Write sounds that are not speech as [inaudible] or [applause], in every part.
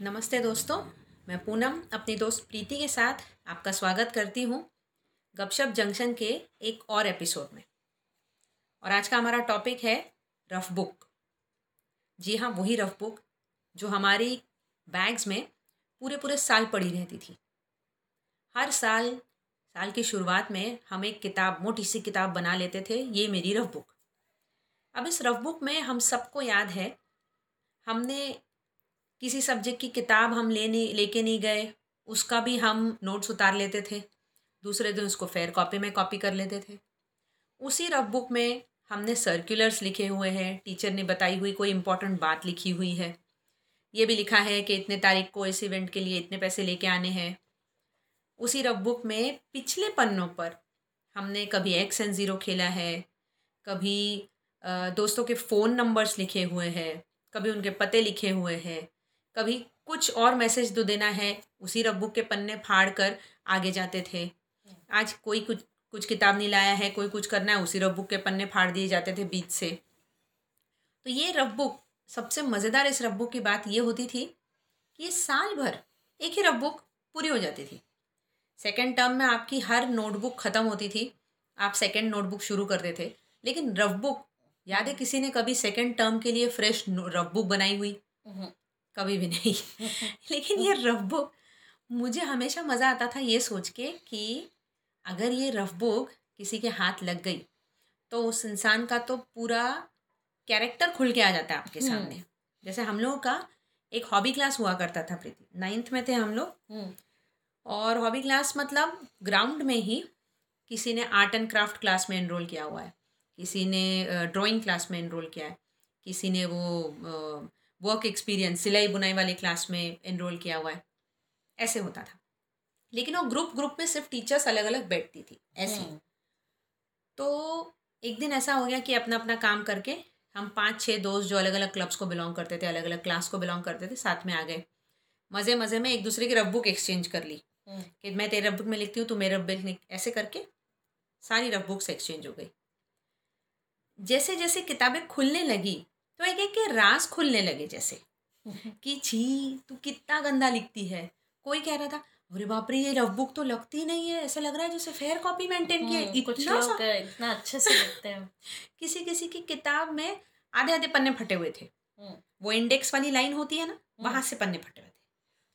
नमस्ते दोस्तों, मैं पूनम अपनी दोस्त प्रीति के साथ आपका स्वागत करती हूँ गपशप जंक्शन के एक और एपिसोड में। और आज का हमारा टॉपिक है रफ बुक जी हाँ वही रफ बुक जो हमारी बैग्स में पूरे पूरे साल पड़ी रहती थी। हर साल साल की शुरुआत में हम एक किताब, मोटी सी किताब बना लेते थे, ये मेरी रफ बुक अब इस रफ बुक में हम सबको याद है, हमने किसी सब्जेक्ट की किताब हम लेने, लेके नहीं गए, उसका भी हम नोट्स उतार लेते थे। दूसरे दिन उसको फेयर कॉपी में कॉपी कर लेते थे। उसी रफ बुक में हमने सर्कुलर्स लिखे हुए हैं। टीचर ने बताई हुई कोई इम्पोर्टेंट बात लिखी हुई है। ये भी लिखा है कि इतने तारीख को इस इवेंट के लिए इतने पैसे लेके आने हैं। उसी रफ बुक में पिछले पन्नों पर हमने कभी एक्स एंड ज़ीरो खेला है, कभी दोस्तों के फ़ोन नंबर्स लिखे हुए हैं, कभी उनके पते लिखे हुए हैं कभी कुछ और मैसेज तो देना है, उसी रब्बुक के पन्ने फाड़ कर आगे जाते थे। आज कोई कुछ कुछ किताब नहीं लाया है, कोई कुछ करना है, उसी रब्बुक के पन्ने फाड़ दिए जाते थे बीच से। तो ये रब्बुक सबसे मज़ेदार इस रब्बुक की बात ये होती थी कि ये साल भर एक ही रब्बुक पूरी हो जाती थी। सेकेंड टर्म में आपकी हर नोटबुक ख़त्म होती थी, आप सेकेंड नोटबुक शुरू करते थे। लेकिन रफ बुक याद है किसी ने कभी सेकेंड टर्म के लिए फ्रेश रफ बुक बनाई हुई? कभी भी नहीं [laughs] लेकिन ये रफ बुक मुझे हमेशा मज़ा आता था ये सोच के कि अगर ये रफ बुक किसी के हाथ लग गई तो उस इंसान का तो पूरा कैरेक्टर खुल के आ जाता है आपके हम्म। सामने जैसे हम लोगों का एक हॉबी क्लास हुआ करता था प्रीति नाइन्थ में थे हम लोग हम्म। और हॉबी क्लास मतलब ग्राउंड में ही किसी ने आर्ट एंड क्राफ्ट क्लास में इनरोल किया हुआ है किसी ने ड्राइंग क्लास में इनरोल किया है किसी ने वो वर्क एक्सपीरियंस सिलाई बुनाई वाली क्लास में इनरोल किया हुआ है। ऐसे होता था। लेकिन वो ग्रुप ग्रुप में सिर्फ़ टीचर्स अलग अलग बैठती थी ऐसी हम्म। तो एक दिन ऐसा हो गया कि अपना अपना काम करके हम पाँच छः दोस्त जो अलग अलग क्लब्स को बिलोंग करते थे अलग अलग क्लास को बिलोंग करते थे साथ में आ गए। मज़े मज़े में एक दूसरे की रफ बुक एक्सचेंज कर ली। हम्म। कि मैं तेरे रफ बुक में लिखती हूँ तो मेरे रफ बुक ऐसे करके सारी रफ बुक्स एक्सचेंज हो गई। जैसे जैसे किताबें खुलने लगी तो एक एक के राज खुलने लगे जैसे कि छी तू कितना गंदा लिखती है। कोई कह रहा था अरे बाप रे ये लव बुक तो लगती नहीं है। ऐसा लग रहा है जैसे फेयर कॉपी मेंटेन किया है कुछ लोग इतना अच्छे से लिखते हैं। [laughs] किसी किसी की किताब में आधे आधे पन्ने फटे हुए थे। हम्म। वो इंडेक्स वाली लाइन होती है ना हम्म। वहाँ से पन्ने फटे हुए थे।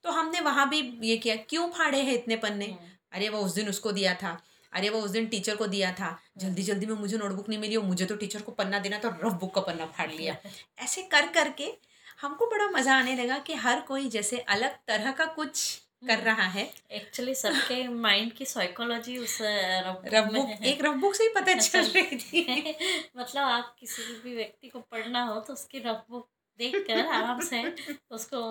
तो हमने वहाँ भी ये किया क्यों फाड़े हैं इतने पन्ने? हम्म। अरे वो उस दिन उसको दिया था। अरे वो उस दिन टीचर को दिया था जल्दी जल्दी में मुझे नोटबुक नहीं मिली और मुझे तो टीचर को पन्ना देना तो रफ बुक का पन्ना फाड़ लिया। [laughs] ऐसे कर करके हमको बड़ा मज़ा आने लगा कि हर कोई जैसे अलग तरह का कुछ कर हम्म। रहा है। एक्चुअली सबके [laughs] माइंड की साइकोलॉजी उस रफ बुक एक रफ बुक से ही पता [laughs] चल रही थी। मतलब आप किसी भी व्यक्ति को पढ़ना हो तो उसकी रफ बुक देख कर [laughs] आराम से उसको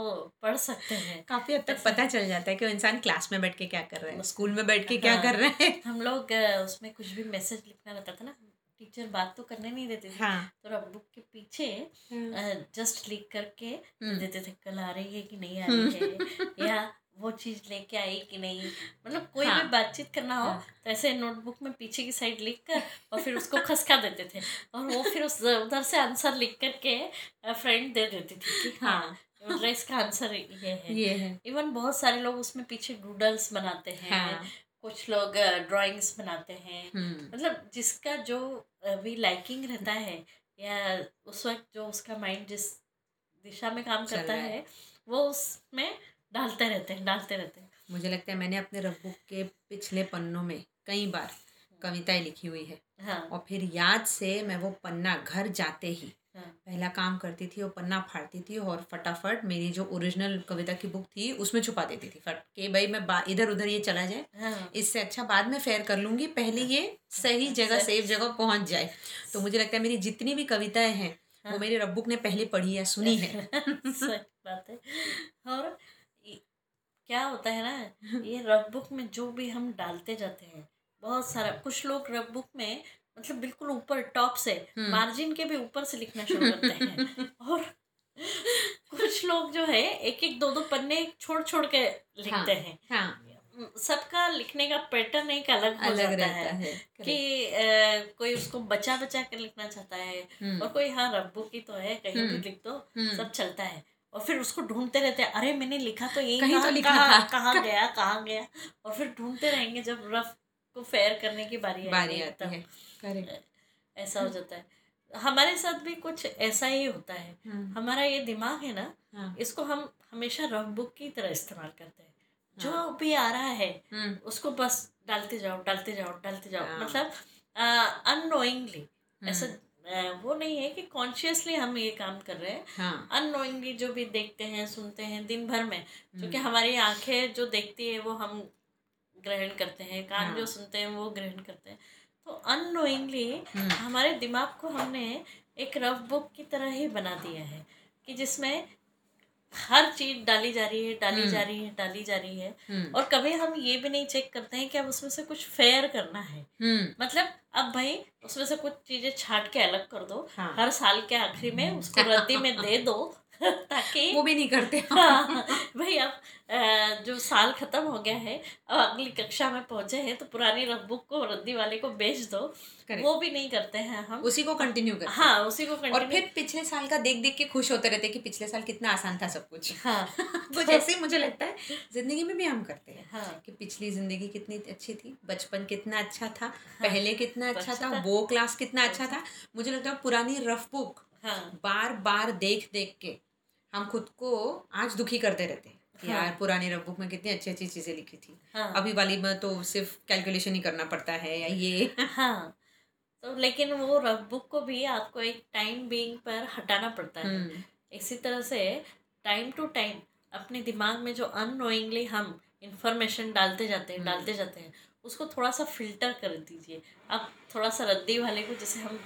पढ़ सकते हैं काफ़ी हद तक पता चल जाता है कि इंसान क्लास में बैठ के क्या कर रहे हैं स्कूल में बैठ के क्या हाँ, कर रहे हैं हम लोग उसमें कुछ भी मैसेज लिखना रहता था ना टीचर बात तो करने नहीं देते थे हाँ. तो रब बुक के पीछे हाँ. जस्ट लिख करके हम्म। देते थे कल आ रही है कि नहीं आ रही है। [laughs] या वो चीज़ लेके आई कि नहीं? मतलब कोई हाँ, भी बातचीत करना हो हाँ, तो ऐसे नोटबुक में पीछे की साइड लिख कर और फिर उसको खसका देते थे। और वो फिर उस उधर से आंसर लिख करके फ्रेंड दे देती थी कि हाँ, हाँ। मतलब इसका आंसर ये है। ये है। इवन बहुत सारे लोग उसमें पीछे डूडल्स बनाते हैं। हाँ, कुछ लोग ड्राइंग्स बनाते हैं। हम्म। मतलब जिसका जो भी लाइकिंग रहता है या उस वक्त जो उसका माइंड जिस दिशा में काम करता है वो उसमें डालते रहते हैं डालते रहते हैं मुझे लगता है मैंने अपने रफ के पिछले पन्नों में कई बार कविताएँ लिखी हुई है हाँ। और फिर याद से मैं वो पन्ना घर जाते ही हाँ। पहला काम करती थी वो पन्ना फाड़ती थी और फटाफट मेरी जो ओरिजिनल कविता की बुक थी उसमें छुपा देती थी फट के भाई मैं इधर उधर ये चला जाए हाँ। इससे अच्छा बाद में फेयर कर लूँगी पहले ये सही जगह सेफ़ जगह पहुँच जाए तो मुझे लगता है मेरी जितनी भी कविताएँ हैं हाँ। वो मेरे रफ बुक ने पहले पढ़ी है सुनी है [laughs] सही बात है और क्या होता है ना ये रफ बुक में जो भी हम डालते जाते हैं बहुत सारा कुछ लोग रफ बुक में मतलब बिल्कुल ऊपर टॉप से मार्जिन हम्म। के भी ऊपर से लिखना शुरू करते हैं [laughs] और कुछ लोग जो है एक एक दो दो पन्ने छोड़ छोड़ के लिखते हाँ, हैं हाँ। सबका लिखने का पैटर्न एक अलग हो अलग जाता है, है कि आ, कोई उसको बचा बचा कर लिखना चाहता है हम्म। और कोई हाँ रफ बुक ही तो है कहीं भी हम्म। लिख दो सब चलता है और फिर उसको ढूंढते रहते हैं अरे मैंने लिखा तो यही कहीं तो लिखा कहाँ था। कहाँ गया कहाँ गया? और फिर ढूंढते रहेंगे जब रफ को फेयर करने की बारी बारी आती है करेक्ट ऐसा हो जाता है। हमारे साथ भी कुछ ऐसा ही होता है। हम्म, हमारा ये दिमाग है ना हाँ। इसको हम हमेशा रफ बुक की तरह इस्तेमाल करते हैं। जो हाँ। भी आ रहा है हम्म, उसको बस डालते जाओ डालते जाओ डालते जाओ। हाँ। मतलब अनोइंगली ऐसा हम्म। वो नहीं है कि कॉन्शियसली हम ये काम कर रहे हैं। हाँ। जो भी देखते हैं सुनते हैं दिन भर में क्योंकि हम्म, हमारी आँखें जो देखती है वो हम ग्रहण करते हैं कान हाँ। जो सुनते हैं वो ग्रहण करते हैं। तो अननोइंगली हम्म, हमारे दिमाग को हमने एक रफ बुक की तरह ही बना दिया है कि जिसमें हर चीज़ डाली जा रही है डाली हम्म। जा रही है डाली जा रही है। हम्म, और कभी हम ये भी नहीं चेक करते हैं कि अब उसमें से कुछ फेयर करना है। हम्म, मतलब अब भाई उसमें से कुछ चीज़ें छाट के अलग कर दो। हाँ। हर साल के आखिरी में उसको रद्दी में दे दो। [laughs] ताकि वो भी नहीं करते हाँ, भाई अब जो साल खत्म हो गया है अब अगली कक्षा में पहुँचे हैं तो पुरानी रफ बुक को रद्दी वाले को बेच दो। Correct. वो भी नहीं करते हैं हम। उसी को कंटिन्यू करते हैं। हाँ उसी को और फिर पिछले साल का देख देख के खुश होते रहते कि पिछले साल कितना आसान था सब कुछ। हाँ। कुछ [laughs] जैसे ही मुझे लगता है ज़िंदगी में भी हम करते हैं हाँ। कि पिछली ज़िंदगी कितनी अच्छी थी बचपन कितना अच्छा था पहले कितना अच्छा था था। वो क्लास कितना अच्छा था। मुझे लगता है पुरानी रफ बुक हाँ। बार बार देख देख के हम खुद को आज दुखी करते रहते हैं कि हाँ। यार पुरानी रफ बुक में कितनी अच्छी अच्छी चीज़ें लिखी थी। हाँ। अभी वाली में तो सिर्फ़ कैलकुलेशन ही करना पड़ता है या ये। हाँ। तो लेकिन वो रफ बुक को भी आपको एक टाइम बीइंग पर हटाना पड़ता है। हम्म, इसी तरह से टाइम टू टाइम अपने दिमाग में जो अनोइंगली हम इंफॉर्मेशन डालते जाते हैं हम्म। डालते जाते हैं उसको थोड़ा सा फ़िल्टर कर दीजिए। अब थोड़ा सा रद्दी वाले को जैसे हम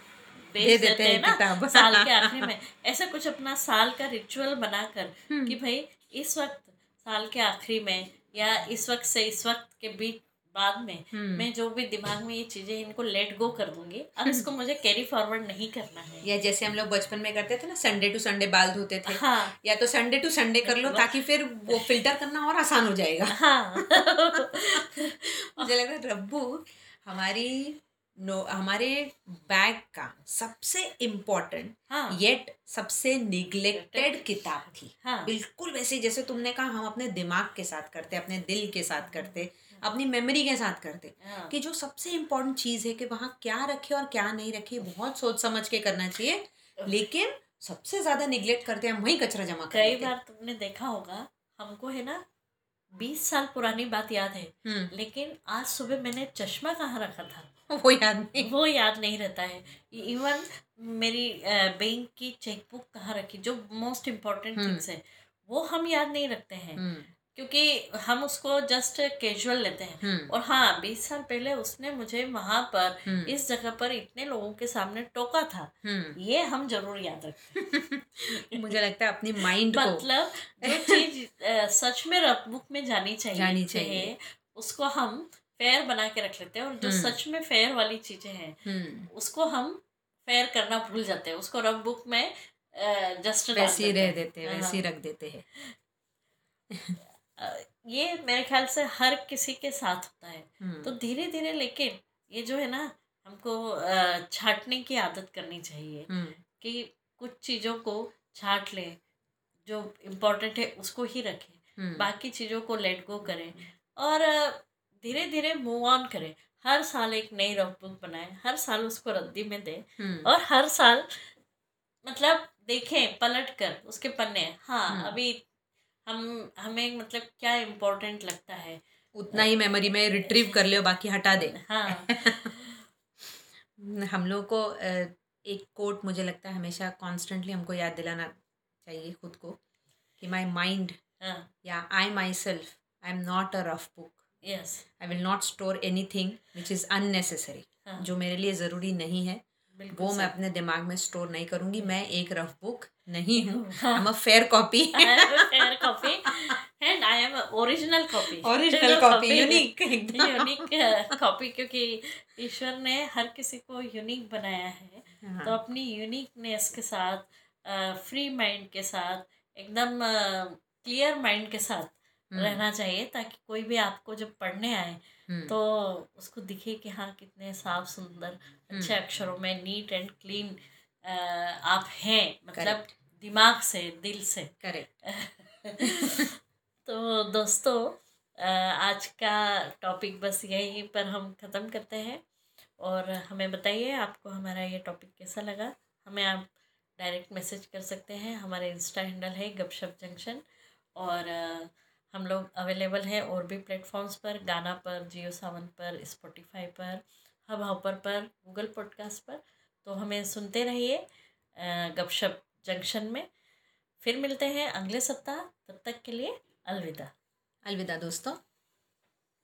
बेच देते देते हैं ना। [laughs] साल के आखिरी में। ऐसा कुछ अपना साल का रिचुअल बनाकर हम्म। कि भाई इस वक्त साल के आखिरी में या इस वक्त से इस वक्त के बीच बाद में हम्म। मैं जो भी दिमाग में ये चीज़ें इनको लेट गो कर दूँगी। अब इसको मुझे कैरी फॉरवर्ड नहीं करना है। या जैसे हम लोग बचपन में करते थे ना संडे टू संडे बाल धोते थे। हाँ। या तो संडे टू संडे कर लो ताकि फिर वो फ़िल्टर करना और आसान हो जाएगा। हाँ। [laughs] मुझे लग रहा है रब्बू हमारी नो हमारे बैग का सबसे इम्पोर्टेंट हाँ। येट सबसे निग्लेक्टेड किताब थी। हाँ। बिल्कुल वैसे जैसे तुमने कहा हम अपने दिमाग के साथ करते अपने दिल के साथ करते अपनी मेमोरी के साथ करते हाँ। कि जो सबसे इम्पोर्टेंट चीज़ है कि वहाँ क्या रखे और क्या नहीं रखे बहुत सोच समझ के करना चाहिए। लेकिन सबसे ज़्यादा निग्लेक्ट करते हैं हम वही कचरा जमा कर कई बार तुमने देखा होगा हमको है ना बीस साल पुरानी बात याद है। हम्म। लेकिन आज सुबह मैंने चश्मा कहाँ रखा था? वो याद नहीं। वो याद नहीं रहता है। इवन मेरी बैंक की चेकबुक कहाँ रखी जो मोस्ट इम्पोर्टेंट। थिंग्स है वो हम याद नहीं रखते हैं। हम्म। क्योंकि हम उसको जस्ट कैजुअल लेते हैं। हम्म। और हाँ बीस साल पहले उसने मुझे वहाँ पर इस जगह पर इतने लोगों के सामने टोका था। ये हम ज़रूर याद रखते [laughs] मुझे लगता है अपनी माइंड मतलब जो चीज़ सच में रफ बुक में जानी चाहिए जानी चाहिए। उसको हम फेयर बना के रख लेते हैं और जो हम्म। सच में फेयर वाली चीज़ें हैं हम्म। उसको हम फेयर करना भूल जाते हैं। उसको रफ बुक में जस्ट वैसे ही रह देते हैं वैसे ही रख देते हैं। ये मेरे ख्याल से हर किसी के साथ होता है। हम्म, तो धीरे धीरे लेकिन ये जो है ना हमको छांटने की आदत करनी चाहिए कि कुछ चीज़ों को छाट लें जो इम्पोर्टेंट है उसको ही रखें। बाकी चीज़ों को लेट गो करें और धीरे धीरे मूव ऑन करें। हर साल एक नई रफ बुक बनाए हर साल उसको रद्दी में दें हम्म, और हर साल मतलब देखें पलट कर उसके पन्ने। हाँ हम्म। अभी हम हमें मतलब क्या इम्पोर्टेंट लगता है। उतना ही मेमोरी में रिट्रीव कर ले बाकी हटा दे। हाँ। [laughs] हम लोग को एक कोट मुझे लगता है हमेशा कॉन्स्टेंटली हमको याद दिलाना चाहिए खुद को कि माई माइंड हाँ या I myself I am not a rough book yes I will not store anything which is unnecessary हाँ जो मेरे लिए ज़रूरी नहीं है। बिल्कुल वो मैं अपने दिमाग में स्टोर नहीं करूँगी। मैं एक रफ बुक नहीं हूँ। [laughs] हाँ। I am a fair copy I am a fair copy. And I am a original copy. Original copy unique एकदम यूनिक कॉपी क्योंकि ईश्वर ने हर किसी को यूनिक बनाया है। हाँ, तो अपनी यूनिकनेस के साथ फ्री माइंड के साथ एकदम क्लियर माइंड के साथ हम्म, रहना चाहिए ताकि कोई भी आपको जब पढ़ने आए हम्म, तो उसको दिखे कि हाँ कितने साफ़ सुंदर अच्छे अक्षरों में नीट एंड क्लीन आप हैं मतलब Correct. दिमाग से दिल से। करेक्ट। [laughs] तो दोस्तों आज का टॉपिक बस यहीं पर हम ख़त्म करते हैं। और हमें बताइए आपको हमारा ये टॉपिक कैसा लगा? हमें आप डायरेक्ट मैसेज कर सकते हैं। हमारे इंस्टा हैंडल है गपशप जंक्शन। और हम लोग अवेलेबल हैं और भी प्लेटफॉर्म्स पर, गाना पर, जियो सावन पर, स्पॉटिफाई पर हब हॉपर पर, गूगल पॉडकास्ट पर। तो हमें सुनते रहिए गपशप जंक्शन में। फिर मिलते हैं अगले सप्ताह। तब तक के लिए अलविदा। अलविदा दोस्तों।